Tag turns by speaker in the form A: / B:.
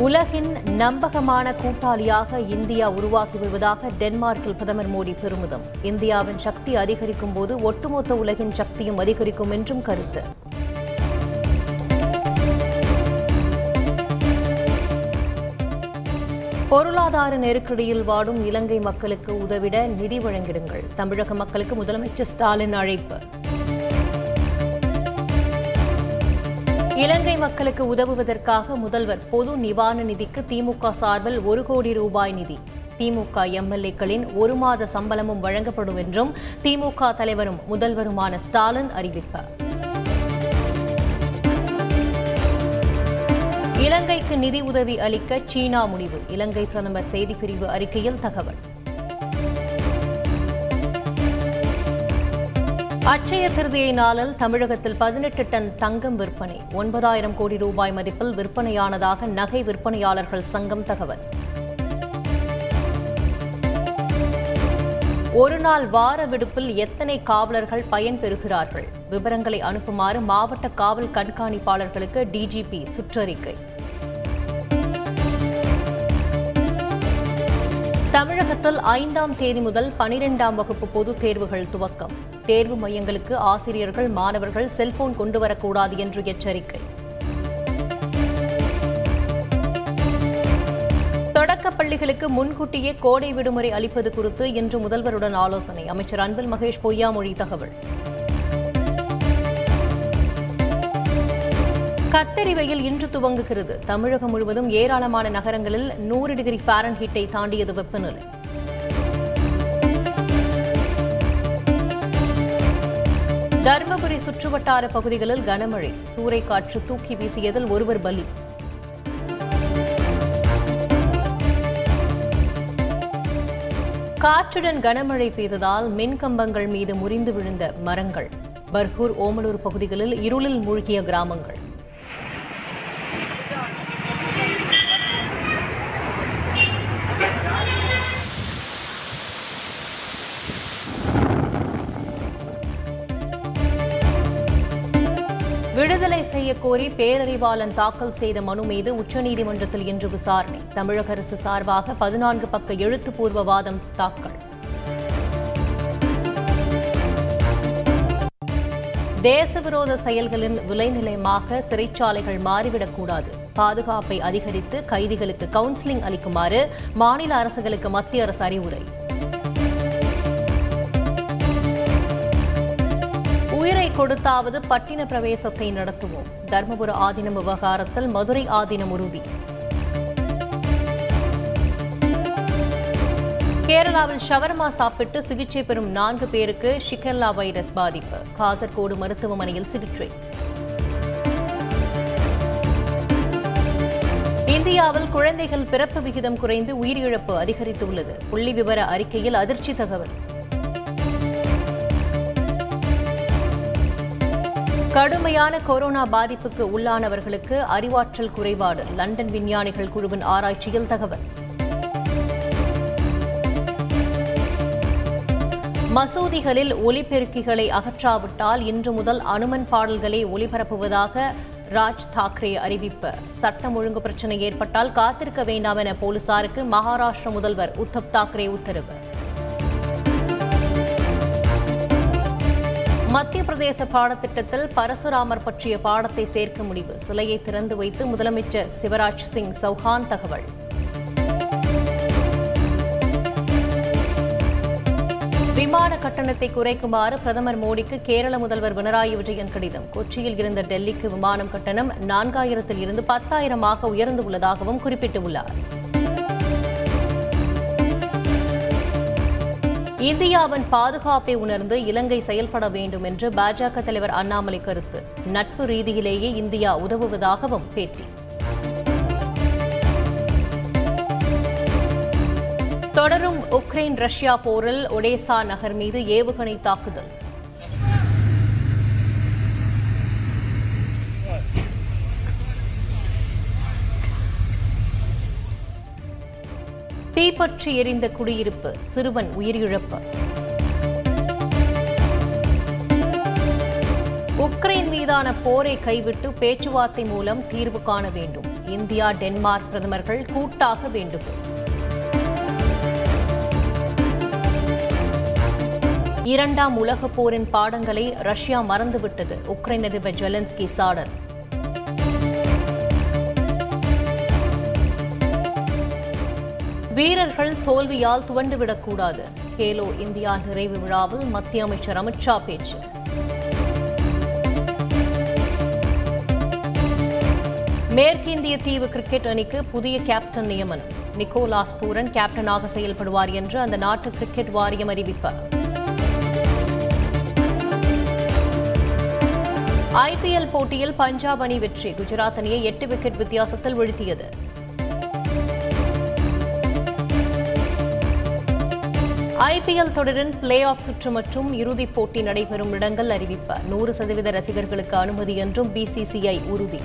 A: உலகின் நம்பகமான கூட்டாளியாக இந்தியா உருவாகி வருவதாக டென்மார்க்கில் பிரதமர் மோடி பெருமிதம். இந்தியாவின் சக்தி அதிகரிக்கும் போது ஒட்டுமொத்த உலகின் சக்தியும் அதிகரிக்கும் என்றும் கருத்து. பொருளாதார நெருக்கடியில் வாடும் இலங்கை மக்களுக்கு உதவிட நிதி வழங்கிடுங்கள். தமிழக மக்களுக்கு முதலமைச்சர் ஸ்டாலின் அழைப்பு. இலங்கை மக்களுக்கு உதவுவதற்காக முதல்வர் பொது நிவாரண நிதிக்கு திமுக சார்பில் ஒரு கோடி ரூபாய் நிதி. திமுக எம்எல்ஏக்களின் ஒரு மாத சம்பளமும் வழங்கப்படும் என்றும் திமுக தலைவரும் முதல்வருமான ஸ்டாலின் அறிவிப்பு. இலங்கைக்கு நிதி உதவி அளிக்க சீனா முடிவு. இலங்கை பிரதமர் செய்திப்பிரிவு அறிக்கையில் தகவல். அட்சய திருதியை நாளில் தமிழகத்தில் பதினெட்டு டன் தங்கம் விற்பனை ஒன்பதாயிரம் கோடி ரூபாய் மதிப்பில் விற்பனையானதாக நகை விற்பனையாளர்கள் சங்கம் தகவல். ஒரு நாள் வார விடுப்பில் எத்தனை காவலர்கள் பயன்பெறுகிறார்கள் விவரங்களை அனுப்புமாறு மாவட்ட காவல் கண்காணிப்பாளர்களுக்கு டிஜிபி சுற்றறிக்கை. தமிழகத்தில் ஐந்தாம் தேதி முதல் பனிரெண்டாம் வகுப்பு பொதுத் தேர்வுகள் துவக்கம். தேர்வு மையங்களுக்கு ஆசிரியர்கள் மாணவர்கள் செல்போன் கொண்டுவரக்கூடாது என்று எச்சரிக்கை. தொடக்கப் பள்ளிகளுக்கு முன்கூட்டியே கோடை விடுமுறை அளிப்பது குறித்து இன்று முதல்வருடன் ஆலோசனை. அமைச்சர் அன்பில் மகேஷ் பொய்யாமொழி தகவல். கத்தரி வெயில் இன்று துவங்குகிறது. தமிழகம் முழுவதும் ஏராளமான நகரங்களில் நூறு டிகிரி ஃபாரன்ஹீட்டை தாண்டியது வெப்பநிலை. தருமபுரி சுற்றுவட்டார பகுதிகளில் கனமழை. சூறைக்காற்று தூக்கி வீசியதில் ஒருவர் பலி. காற்றுடன் கனமழை பெய்ததால் மின்கம்பங்கள் மீது முறிந்து விழுந்த மரங்கள். பர்கூர் ஓமலூர் பகுதிகளில் இருளில் மூழ்கிய கிராமங்கள். விடுதலை செய்ய கோரி பேரறிவாளன் தாக்கல் செய்த மனு மீது உச்சநீதிமன்றத்தில் இன்று விசாரணை. தமிழக அரசு சார்பாக பதினான்கு பக்க எழுத்துப்பூர்வ வாதம் தாக்கல். தேசவிரோத செயல்களின் விளைநிலையமாக சிறைச்சாலைகள் மாறிவிடக்கூடாது பாதுகாப்பை அதிகரித்து கைதிகளுக்கு கவுன்சிலிங் அளிக்குமாறு மாநில அரசுகளுக்கு மத்திய அரசு அறிவுரை. உயிரை கொடுத்தாவது பட்டின பிரவேசத்தை நடத்துவோம். தர்மபுர ஆதீனம் விவகாரத்தில் மதுரை ஆதீனம் உறுதி. கேரளாவில் ஷவர்மா சாப்பிட்டு சிகிச்சை பெறும் நான்கு பேருக்கு ஷிகல்லா வைரஸ் பாதிப்பு. காசர்கோடு மருத்துவமனையில் சிகிச்சை. இந்தியாவில் குழந்தைகள் பிறப்பு விகிதம் குறைந்து உயிரிழப்பு அதிகரித்துள்ளது. புள்ளி விவர அறிக்கையில் அதிர்ச்சி தகவல். கடுமையான கொரோனா பாதிப்புக்கு உள்ளானவர்களுக்கு அறிவாற்றல் குறைபாடு. லண்டன் விஞ்ஞானிகள் குழுவின் ஆராய்ச்சியில் தகவல். மசூதிகளில் ஒலிபெருக்கிகளை அகற்றாவிட்டால் இன்று முதல் அனுமன் பாடல்களை ஒலிபரப்புவதாக ராஜ் தாக்கரே அறிவிப்பு. சட்டம் ஒழுங்கு பிரச்சினை ஏற்பட்டால் காத்திருக்க வேண்டாம் என போலீசாருக்கு மகாராஷ்டிர முதல்வர் உத்தவ் தாக்கரே உத்தரவு. மத்திய பிரதேச பாடத்திட்டத்தில் பரசுராமர் பற்றிய பாடத்தை சேர்க்க முடிவு. சிலையை திறந்து வைத்து முதலமைச்சர் சிவராஜ் சிங் சௌஹான் தகவல். விமான கட்டணத்தை குறைக்குமாறு பிரதமர் மோடிக்கு கேரள முதல்வர் பினராயி விஜயன் கடிதம். கொச்சியில் இருந்த டெல்லிக்கு விமானம் கட்டணம் நான்காயிரத்தில் இருந்து பத்தாயிரமாக உயர்ந்துள்ளதாகவும் குறிப்பிட்டுள்ளார். இந்தியாவின் பாதுகாப்பை உணர்ந்து இலங்கை செயல்பட வேண்டும் என்று பாஜக தலைவர் அண்ணாமலை கருத்து. நட்பு ரீதியிலேயே இந்தியா உதவுவதாகவும் பேட்டி. தொடரும் உக்ரைன் ரஷ்யா போரில் ஒடேசா நகர் மீது ஏவுகணை தாக்குதல். தீப்பற்றி எரிந்த குடியிருப்பு சிறுவன் உயிரிழப்பு. உக்ரைன் மீதான போரை கைவிட்டு பேச்சுவார்த்தை மூலம் தீர்வு காண வேண்டும். இந்தியா டென்மார்க் பிரதமர்கள் கூட்டாக வேண்டுகோள். இரண்டாம் உலகப் போரின் பாடங்களை ரஷ்யா மறந்துவிட்டது. உக்ரைன் அதிபர் ஜெலன்ஸ்கி சாடல் வீரர்கள் தோல்வியால் துவண்டுவிடக்கூடாது. கேலோ இந்தியா நிறைவு விழாவில் மத்திய அமைச்சர் அமித்ஷா பேச்சு. மேற்கிந்திய தீவு கிரிக்கெட் அணிக்கு புதிய கேப்டன் நியமனம். நிக்கோலாஸ் பூரன் கேப்டனாக செயல்படுவார் என்று அந்த நாட்டு கிரிக்கெட் வாரியம் அறிவிப்பு. ஐபிஎல் போட்டியில் பஞ்சாப் அணி வெற்றி. குஜராத் அணியை எட்டு விக்கெட் வித்தியாசத்தில் வீழ்த்தியது. ஐபிஎல் தொடரின் பிளே ஆஃப் சுற்று மற்றும் இறுதிப் போட்டி நடைபெறும் இடங்கள் அறிவிப்பு. நூறு சதவீத ரசிகர்களுக்கு அனுமதி என்றும் பிசிசிஐ உறுதி.